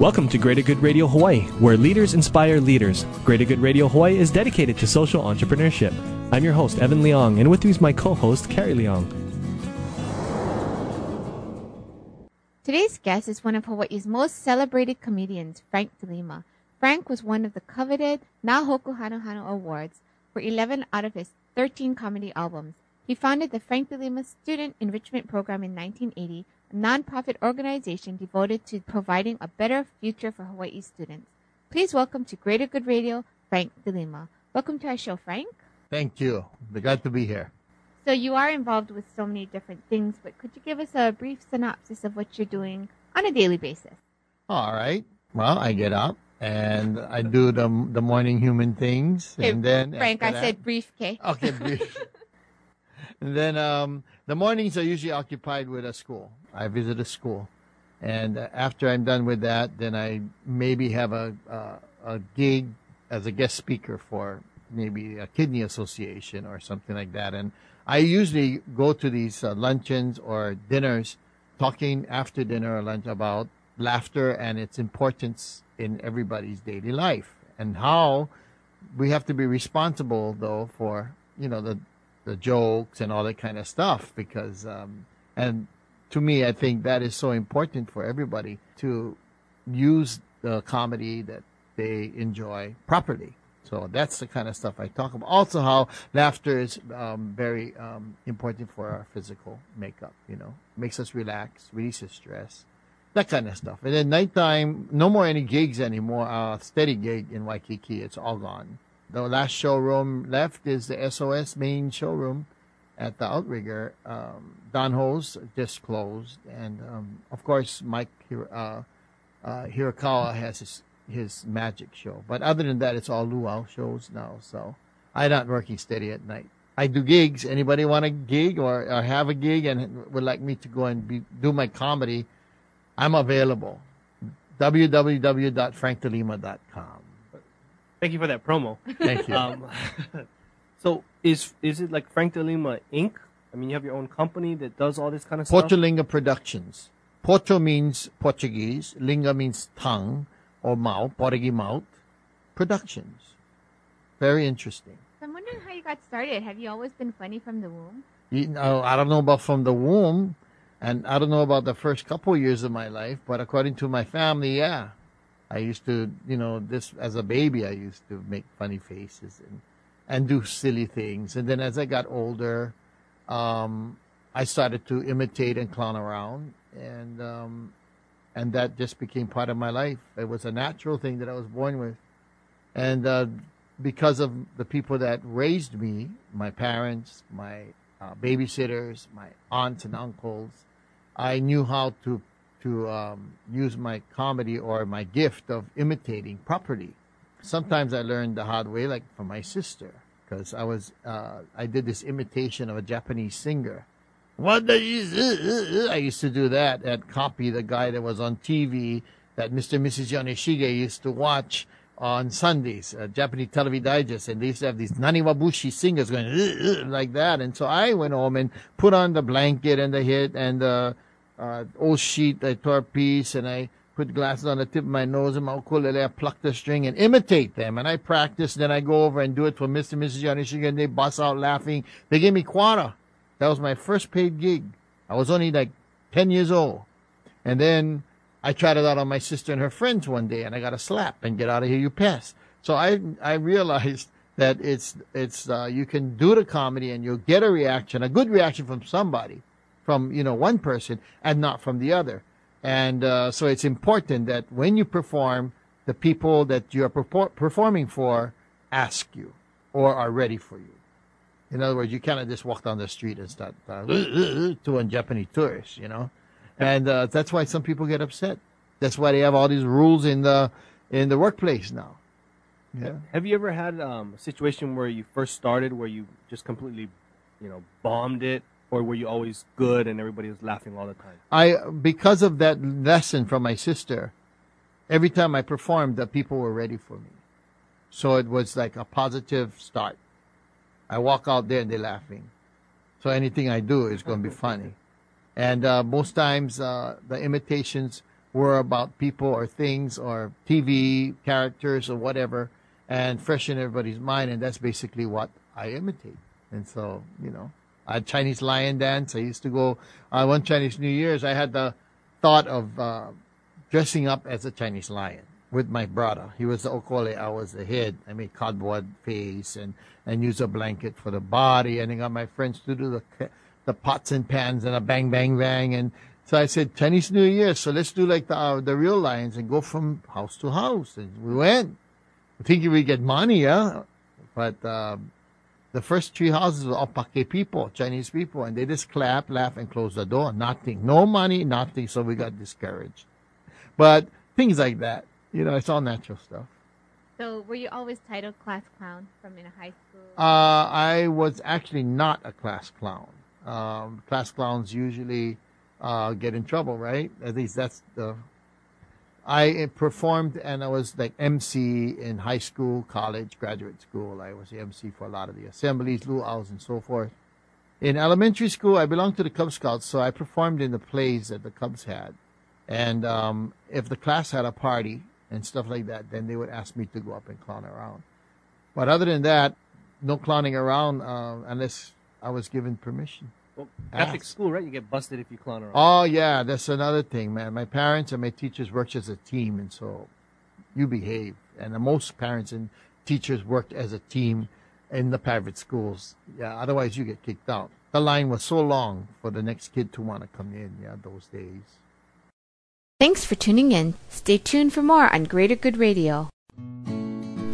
Welcome to Greater Good Radio Hawaii, where leaders inspire leaders. Greater Good Radio Hawaii is dedicated to social entrepreneurship. I'm your host, Evan Leong, and with me is my co host, Carrie Leong. Today's guest is one of Hawaii's most celebrated comedians, Frank DeLima. Frank was one of the coveted Na Hoku Hanohano Awards for 11 out of his 13 comedy albums. He founded the Frank DeLima Student Enrichment Program in 1980 a nonprofit organization devoted to providing a better future for Hawaii students. Please welcome to Greater Good Radio, Frank DeLima. Welcome to our show, Frank. Thank you. Glad to be here. So you are involved with so many different things, but could you give us a brief synopsis of what you're doing on a daily basis? All right. Well, I get up and I do the the morning human things, Hey, and then Frank, I after said brief, okay? okay. brief. and then um, the mornings are usually occupied with a school. I visit a school, and uh, after I'm done with that, then I maybe have a uh, a gig as a guest speaker for maybe a kidney association or something like that. And I usually go to these uh, luncheons or dinners, talking after dinner or lunch about laughter and its importance in everybody's daily life and how we have to be responsible though for you know the the jokes and all that kind of stuff because um, and to me I think that is so important for everybody to use the comedy that they enjoy properly. So that's the kind of stuff I talk about. Also, how laughter is um, very um, important for our physical makeup. You know, makes us relax, releases stress, that kind of stuff. And then nighttime, no more any gigs anymore. Uh, steady gig in Waikiki, it's all gone. The last showroom left is the SOS main showroom at the Outrigger. Um, Don Ho's just closed, and um, of course Mike uh, uh, Hirokawa has his his magic show. But other than that, it's all luau shows now. So I'm not working steady at night. I do gigs. Anybody want a gig or, or have a gig and would like me to go and be, do my comedy? I'm available. www.frankdelima.com. Thank you for that promo. Thank you. Um, so is is it like Frank DeLima Inc? I mean, you have your own company that does all this kind of stuff. Portolinga Productions. Porto means Portuguese. Linga means tongue or mouth, Portuguese mouth. Productions. Very interesting. I'm wondering how you got started. Have you always been funny from the womb? You know, I don't know about from the womb, and I don't know about the first couple years of my life, but according to my family, yeah. I used to, you know, this as a baby, I used to make funny faces and and do silly things. And then as I got older, um, I started to imitate and clown around, and um, and that just became part of my life. It was a natural thing that I was born with, and uh, because of the people that raised me, my parents, my uh, babysitters, my aunts and uncles, I knew how to to um, use my comedy or my gift of imitating properly. Sometimes I learned the hard way, like from my sister, because I was uh, I did this imitation of a Japanese singer. What the I used to do that and copy the guy that was on TV that Mr. and Mrs. Yoneshige used to watch on Sundays, uh, Japanese television digest, and they used to have these naniwabushi singers going like that. And so I went home and put on the blanket and the hit and the uh, old sheet, I tore a piece, and I put glasses on the tip of my nose and my ukulele, I pluck the string and imitate them. And I practice, then I go over and do it for Mr. and Mrs. Yoneshige, and they bust out laughing. They gave me quarter. That was my first paid gig. I was only like 10 years old. And then I tried it out on my sister and her friends one day, and I got a slap and get out of here, you pass. So I I realized that it's it's uh, you can do the comedy and you'll get a reaction, a good reaction from somebody, from you know one person, and not from the other. And uh, so it's important that when you perform, the people that you are perfor- performing for ask you or are ready for you. In other words, you cannot just walk down the street and start uh, to a Japanese tourist, you know. And uh, that's why some people get upset. That's why they have all these rules in the in the workplace now. Yeah. Have you ever had um, a situation where you first started where you just completely, you know, bombed it, or were you always good and everybody was laughing all the time? I because of that lesson from my sister, every time I performed, the people were ready for me. So it was like a positive start. I walk out there and they're laughing. So anything I do is going to be funny. And uh, most times uh, the imitations were about people or things or TV characters or whatever and freshen everybody's mind. And that's basically what I imitate. And so, you know, I had Chinese lion dance. I used to go, uh, one Chinese New Year's, I had the thought of uh, dressing up as a Chinese lion with my brother. He was the okole, I was the head. I made cardboard face and, and use a blanket for the body. And I got my friends to do the, the pots and pans and a bang, bang, bang. And so I said, Chinese New Year, so let's do like the, uh, the real lions and go from house to house. And we went. Thinking we get money, yeah? But um, the first three houses were all Pake people, Chinese people, and they just clap, laugh, and close the door. Nothing. No money, nothing. So we got discouraged. But things like that. You know, it's all natural stuff. So, were you always titled class clown from in high school? Uh, I was actually not a class clown. Um, class clowns usually uh, get in trouble, right? At least that's the. I performed and I was like MC in high school, college, graduate school. I was the MC for a lot of the assemblies, luau's, and so forth. In elementary school, I belonged to the Cub Scouts, so I performed in the plays that the Cubs had. And um, if the class had a party, and stuff like that, then they would ask me to go up and clown around. But other than that, no clowning around uh, unless I was given permission. Well, ah. Catholic Ask. school, right? You get busted if you clown around. Oh yeah, that's another thing, man. My parents and my teachers worked as a team, and so you behave. And the most parents and teachers worked as a team in the private schools. Yeah, otherwise you get kicked out. The line was so long for the next kid to want to come in. Yeah, those days. Thanks for tuning in. Stay tuned for more on Greater Good Radio.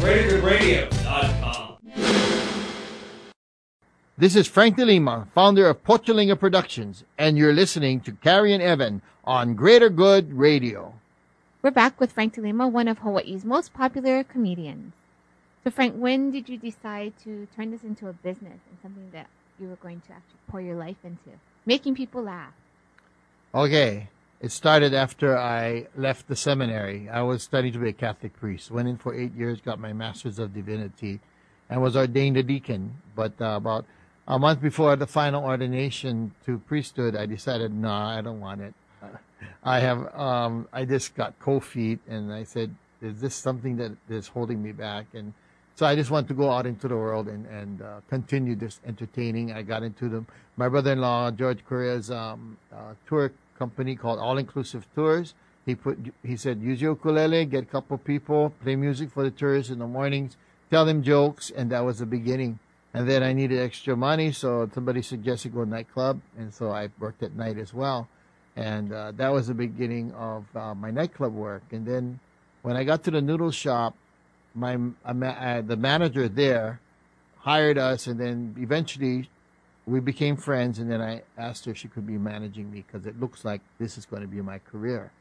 greatergoodradio.com. This is Frank De Lima, founder of Pochalinga Productions, and you're listening to Carrie and Evan on Greater Good Radio. We're back with Frank De Lima, one of Hawaii's most popular comedians. So, Frank, when did you decide to turn this into a business and something that you were going to actually pour your life into? Making people laugh. Okay. It started after I left the seminary. I was studying to be a Catholic priest. Went in for eight years, got my Master's of Divinity, and was ordained a deacon. But uh, about a month before the final ordination to priesthood, I decided, no, nah, I don't want it. I have, um, I just got cold feet, and I said, is this something that is holding me back? And so I just want to go out into the world and, and uh, continue this entertaining. I got into the, my brother-in-law, George Correa's um, uh, tour company called All Inclusive Tours. He put, he said, use your ukulele, get a couple people, play music for the tourists in the mornings, tell them jokes, and that was the beginning. And then I needed extra money, so somebody suggested go to nightclub, and so I worked at night as well. And uh, that was the beginning of uh, my nightclub work. And then when I got to the noodle shop, my uh, the manager there hired us, and then eventually we became friends. And then I asked her if she could be managing me because it looks like this is going to be my career.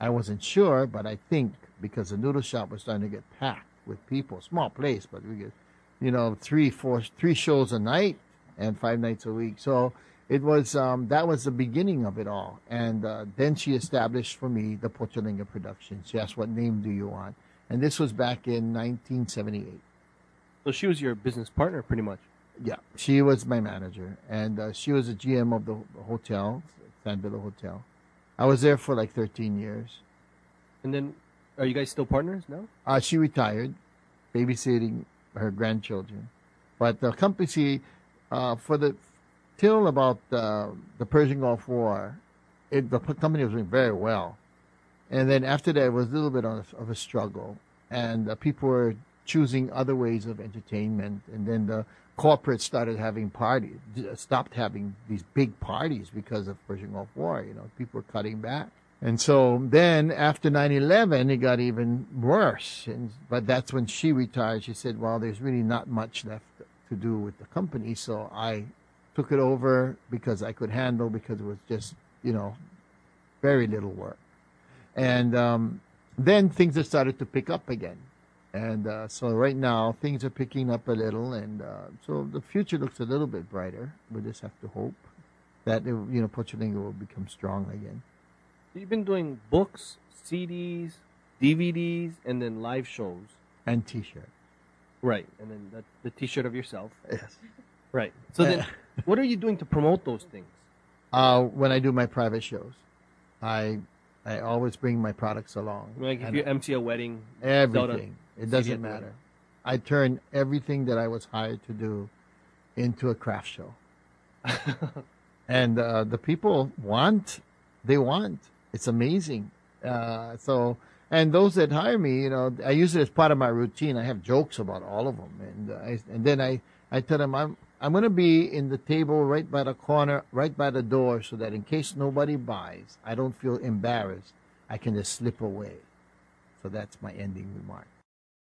I wasn't sure, but I think because the noodle shop was starting to get packed with people, small place, but we get, you know, three, four, three shows a night and five nights a week. So it was um, that was the beginning of it all. And uh, then she established for me the Pochalinga Productions. She asked, "What name do you want?" And this was back in 1978. So she was your business partner, pretty much. Yeah, she was my manager, and uh, she was a GM of the hotel, Sand Villa Hotel. I was there for like 13 years. And then, are you guys still partners now? Uh, she retired, babysitting her grandchildren. But the company, uh, for the till about uh, the Persian Gulf War, it, the company was doing very well. And then after that, it was a little bit of, of a struggle, and uh, people were choosing other ways of entertainment. And then the corporates started having parties, stopped having these big parties because of Persian Gulf War. You know, people were cutting back. And so then after 9-11, it got even worse. And, but that's when she retired. She said, well, there's really not much left to do with the company. So I took it over because I could handle because it was just, you know, very little work. And um, then things have started to pick up again. And uh, so right now things are picking up a little, and uh, so the future looks a little bit brighter. We just have to hope that it, you know Pochalinga will become strong again. You've been doing books, CDs, DVDs, and then live shows. And T-shirt. Right, and then the, the T-shirt of yourself. Yes. Right. So then, what are you doing to promote those things? Uh, when I do my private shows, I I always bring my products along. Like if And you MC a wedding, everything. It doesn't matter. I turn everything that I was hired to do into a craft show. and uh, the people want, they want. It's amazing. Uh, so, and those that hire me, you know, I use it as part of my routine. I have jokes about all of them, and uh, I, and then I, I tell them I'm I'm going to be in the table right by the corner, right by the door, so that in case nobody buys, I don't feel embarrassed. I can just slip away. So that's my ending remark.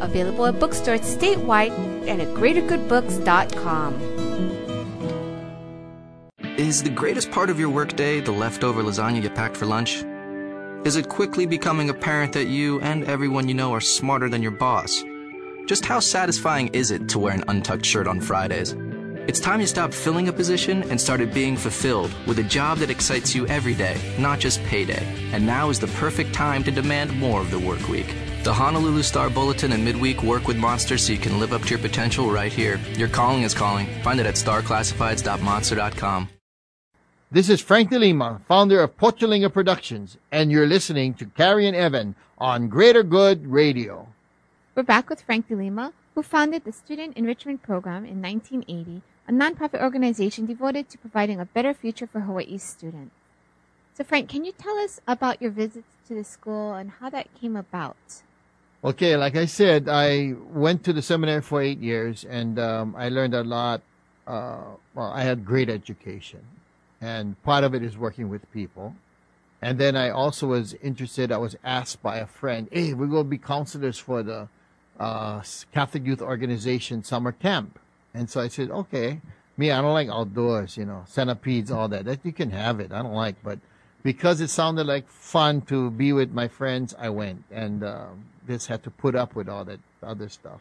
Available at bookstores statewide and at greatergoodbooks.com. Is the greatest part of your workday the leftover lasagna you packed for lunch? Is it quickly becoming apparent that you and everyone you know are smarter than your boss? Just how satisfying is it to wear an untucked shirt on Fridays? It's time you stopped filling a position and started being fulfilled with a job that excites you every day, not just payday. And now is the perfect time to demand more of the work week. The Honolulu Star Bulletin and Midweek work with Monster so you can live up to your potential right here. Your calling is calling. Find it at starclassifieds.monster.com. This is Frank De Lima, founder of Pochalinga Productions, and you're listening to Carrie and Evan on Greater Good Radio. We're back with Frank De Lima, who founded the Student Enrichment Program in 1980, a nonprofit organization devoted to providing a better future for Hawaii's students. So, Frank, can you tell us about your visits to the school and how that came about? Okay, like I said, I went to the seminary for eight years, and um, I learned a lot. Uh, well, I had great education, and part of it is working with people. And then I also was interested. I was asked by a friend, "Hey, we're going to be counselors for the uh, Catholic Youth Organization summer camp." And so I said, "Okay." Me, I don't like outdoors, you know, centipedes, all that. That you can have it. I don't like, but because it sounded like fun to be with my friends, I went and um, just had to put up with all that other stuff.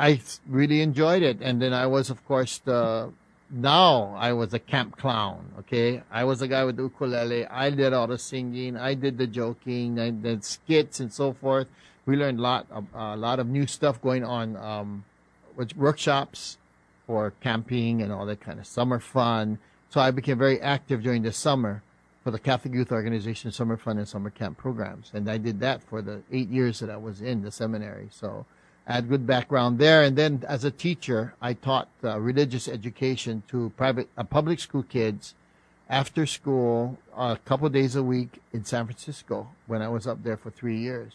I really enjoyed it, and then I was, of course, the now I was a camp clown. Okay, I was the guy with the ukulele. I did all the singing. I did the joking. I did skits and so forth. We learned a lot, of, a lot of new stuff going on. Um, with workshops for camping and all that kind of summer fun. So I became very active during the summer for the Catholic Youth Organization Summer Fun and Summer Camp programs. And I did that for the eight years that I was in the seminary. So I had good background there. And then as a teacher, I taught uh, religious education to private, uh, public school kids after school a couple days a week in San Francisco when I was up there for three years.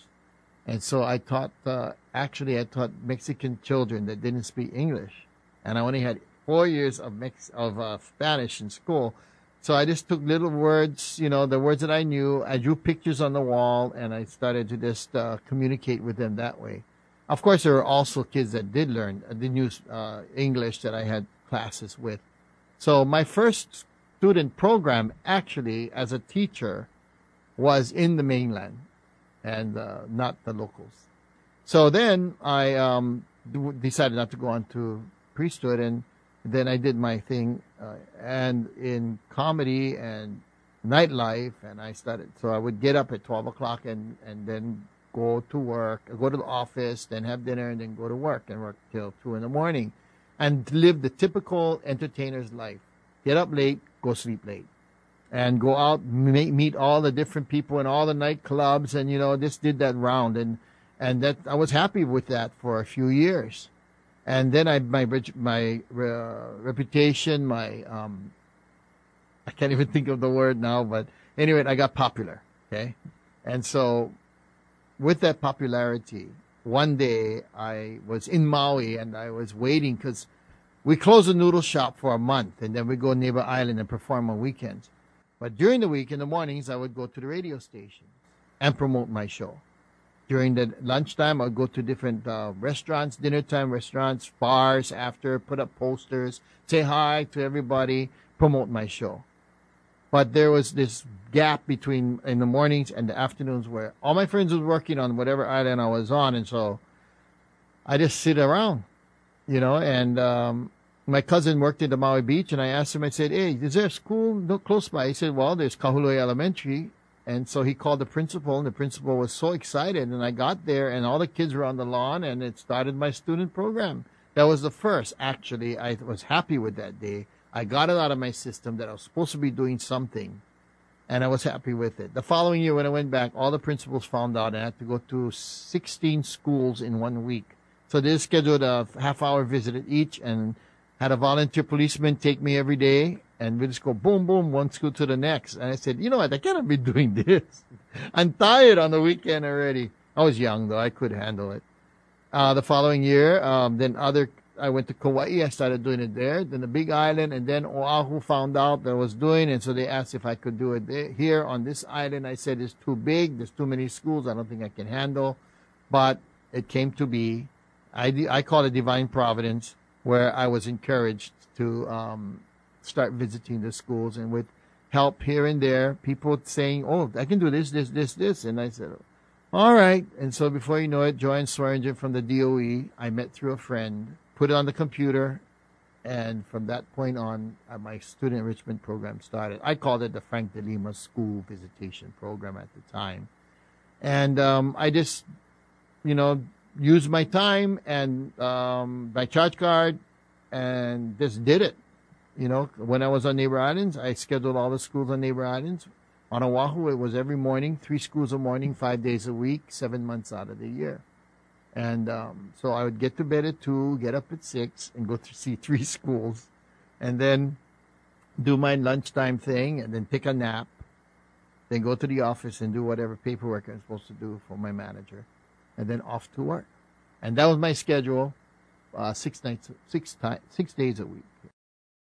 And so I taught, uh, actually, I taught Mexican children that didn't speak English. And I only had four years of Mex- of uh, Spanish in school. So I just took little words, you know, the words that I knew. I drew pictures on the wall and I started to just uh, communicate with them that way. Of course, there were also kids that did learn, uh, did use uh, English that I had classes with. So my first student program, actually, as a teacher, was in the mainland and uh, not the locals. So then I um, decided not to go on to priesthood, and then I did my thing, uh, and in comedy and nightlife, and I started. So I would get up at twelve o'clock and and then go to work, go to the office, then have dinner, and then go to work and work till two in the morning, and live the typical entertainer's life. Get up late, go sleep late and go out meet, meet all the different people in all the nightclubs and you know just did that round and and that I was happy with that for a few years and then I my my uh, reputation my um I can't even think of the word now but anyway I got popular okay and so with that popularity one day I was in Maui and I was waiting because we close the noodle shop for a month and then we go neighbor island and perform on weekends but during the week, in the mornings, I would go to the radio station and promote my show. During the lunchtime, I'd go to different uh, restaurants, dinner time restaurants, bars after, put up posters, say hi to everybody, promote my show. But there was this gap between in the mornings and the afternoons where all my friends was working on whatever island I was on, and so I just sit around, you know, and um, my cousin worked in the Maui Beach, and I asked him, I said, hey, is there a school close by? He said, well, there's Kahului Elementary. And so he called the principal, and the principal was so excited. And I got there, and all the kids were on the lawn, and it started my student program. That was the first, actually. I was happy with that day. I got it out of my system that I was supposed to be doing something, and I was happy with it. The following year, when I went back, all the principals found out I had to go to 16 schools in one week. So they scheduled a half hour visit at each, and had a volunteer policeman take me every day and we just go boom, boom, one school to the next. And I said, you know what? I cannot be doing this. I'm tired on the weekend already. I was young though. I could handle it. Uh, the following year, um, then other, I went to Kauai. I started doing it there. Then the Big Island, and then Oahu found out that I was doing, and so they asked if I could do it there, here on this island. I said it's too big. There's too many schools. I don't think I can handle. But it came to be. I I call it divine providence where I was encouraged to um, start visiting the schools and with help here and there, people saying, "Oh, I can do this, this, this, this," and I said, "All right." And so before you know it, Joanne Swearingen from the DOE, I met through a friend, put it on the computer, and from that point on, uh, my student enrichment program started. I called it the Frank de Lima School Visitation Program at the time, and um, I just, you know, used my time and um, my charge card and just did it. You know, when I was on Neighbor Islands, I scheduled all the schools on Neighbor Islands. On Oahu, it was every morning, three schools a morning, five days a week, seven months out of the year. And um, so I would get to bed at two, get up at six, and go to see three schools, and then do my lunchtime thing, and then take a nap, then go to the office and do whatever paperwork I'm supposed to do for my manager and then off to work. And that was my schedule, uh, six nights, six time, six days a week.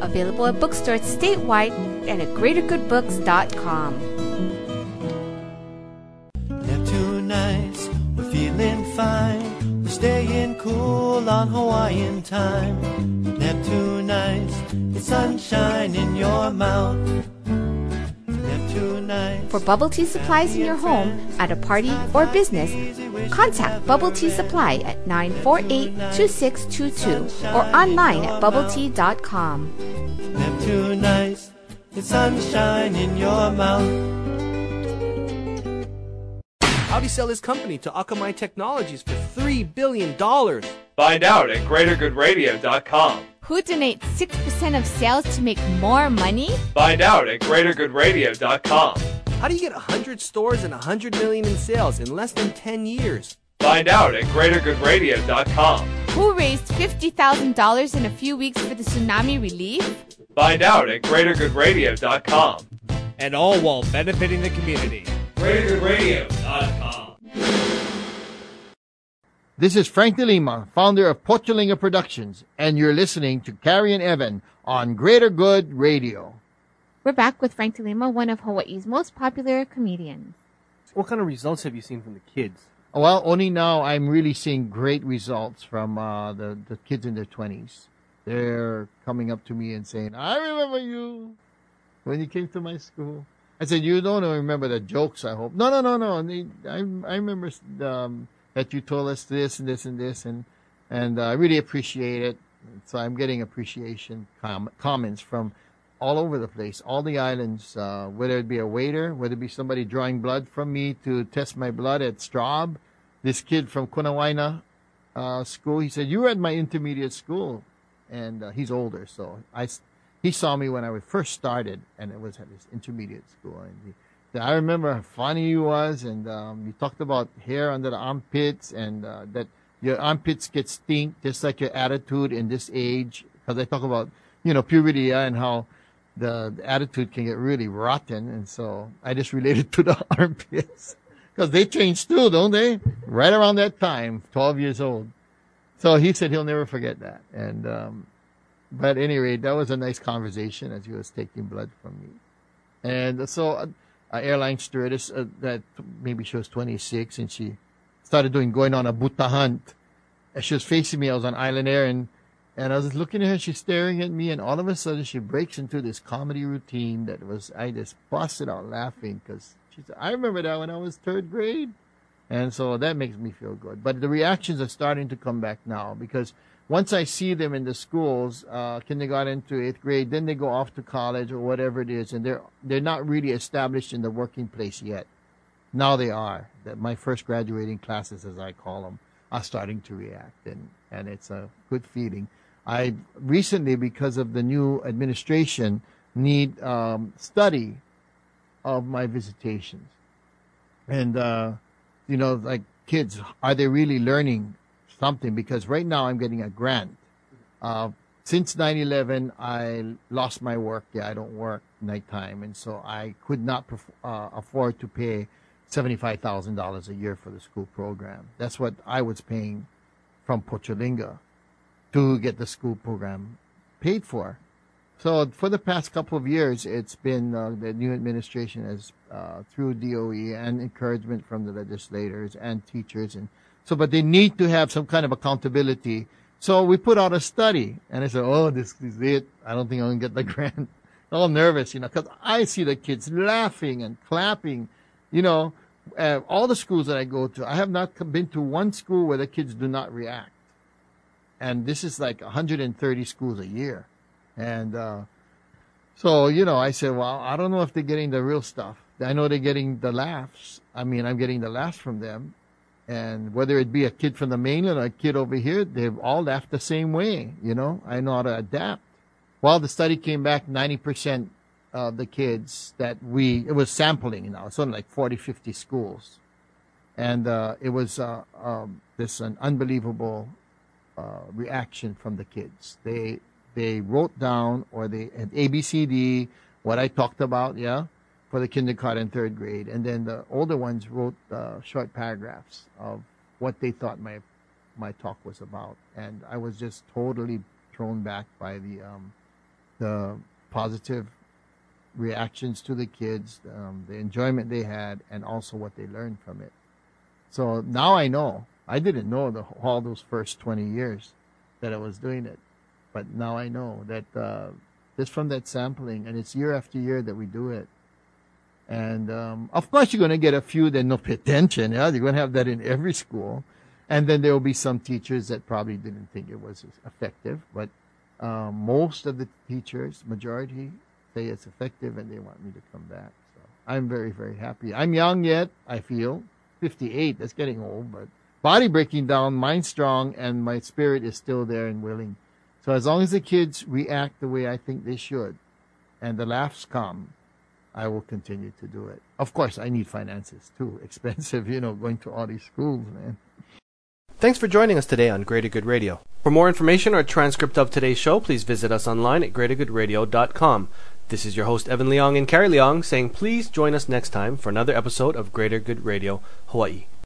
Available at bookstores statewide and at greatergoodbooks.com. Nights, we're feeling fine. We're staying cool on Hawaiian time. It's sunshine in your mouth. Neptune nights. For bubble tea supplies in your home, at a party, or business, contact Bubble Tea Supply at 948 2622 or online at bubbletea.com. Neptune nights, it's sunshine in your mouth. How'd he sell his company to Akamai Technologies for $3 billion? Find out at greatergoodradio.com. Who donates 6% of sales to make more money? Find out at greatergoodradio.com. How do you get 100 stores and 100 million in sales in less than 10 years? Find out at greatergoodradio.com. Who raised $50,000 in a few weeks for the tsunami relief? Find out at greatergoodradio.com. And all while benefiting the community. greatergoodradio.com. This is Frank De Lima, founder of Pochalinga Productions, and you're listening to Carrie and Evan on Greater Good Radio. We're back with Frank DeLima, one of Hawaii's most popular comedians. What kind of results have you seen from the kids? Well, only now I'm really seeing great results from uh, the, the kids in their 20s. They're coming up to me and saying, I remember you when you came to my school. I said, You don't remember the jokes, I hope. No, no, no, no. They, I, I remember um, that you told us this and this and this, and, and uh, I really appreciate it. So I'm getting appreciation com- comments from all over the place, all the islands, uh, whether it be a waiter, whether it be somebody drawing blood from me to test my blood at Straub. This kid from Kunawaina uh, school, he said, you were at my intermediate school. And uh, he's older, so I, he saw me when I first started, and it was at his intermediate school. And he, I remember how funny he was, and um, he talked about hair under the armpits, and uh, that your armpits get stink, just like your attitude in this age. Because I talk about, you know, puberty and how the, the attitude can get really rotten. And so I just related to the armpits because they change too, don't they? Right around that time, 12 years old. So he said he'll never forget that. And, um, but anyway, that was a nice conversation as he was taking blood from me. And so, uh, airline stewardess uh, that maybe she was 26 and she started doing going on a buta hunt. And she was facing me. I was on Island Air and and I was looking at her, she's staring at me, and all of a sudden she breaks into this comedy routine that was, I just busted out laughing because she said, I remember that when I was third grade. And so that makes me feel good. But the reactions are starting to come back now because once I see them in the schools, uh, kindergarten to eighth grade, then they go off to college or whatever it is, and they're they're not really established in the working place yet. Now they are. That my first graduating classes, as I call them, are starting to react, and and it's a good feeling. I recently, because of the new administration, need um, study of my visitations, and uh, you know, like kids, are they really learning something? Because right now I'm getting a grant. Uh, since 9/11, I lost my work. Yeah, I don't work nighttime, and so I could not uh, afford to pay seventy-five thousand dollars a year for the school program. That's what I was paying from Pochalinga to get the school program paid for. So for the past couple of years, it's been uh, the new administration has uh, through DOE and encouragement from the legislators and teachers, and so but they need to have some kind of accountability. So we put out a study, and I said, "Oh, this is it. I don't think I'm gonna get the grant." All nervous, you know, because I see the kids laughing and clapping. You know, uh, all the schools that I go to, I have not been to one school where the kids do not react and this is like 130 schools a year. And uh, so, you know, I said, well, I don't know if they're getting the real stuff. I know they're getting the laughs. I mean, I'm getting the laughs from them. And whether it be a kid from the mainland or a kid over here, they've all laughed the same way. You know, I know how to adapt. Well, the study came back 90% of the kids that we, it was sampling, you know, it's only like 40, 50 schools. And uh, it was uh, um, this an unbelievable uh, reaction from the kids. They they wrote down or they had ABCD what I talked about, yeah, for the kindergarten and third grade, and then the older ones wrote uh, short paragraphs of what they thought my my talk was about, and I was just totally thrown back by the um, the positive reactions to the kids, um, the enjoyment they had, and also what they learned from it. So now I know I didn't know the, all those first 20 years that I was doing it. But now I know that uh, just from that sampling, and it's year after year that we do it. And um, of course, you're going to get a few that no pay attention. Yeah? You're going to have that in every school. And then there will be some teachers that probably didn't think it was effective. But um, most of the teachers, majority, say it's effective and they want me to come back. So I'm very, very happy. I'm young yet, I feel. 58, that's getting old, but body breaking down, mind strong, and my spirit is still there and willing. So as long as the kids react the way I think they should, and the laughs come, I will continue to do it. Of course, I need finances too. Expensive, you know, going to all these schools, man. Thanks for joining us today on Greater Good Radio. For more information or a transcript of today's show, please visit us online at greatergoodradio.com. This is your host, Evan Leong and Carrie Leong, saying please join us next time for another episode of Greater Good Radio Hawaii.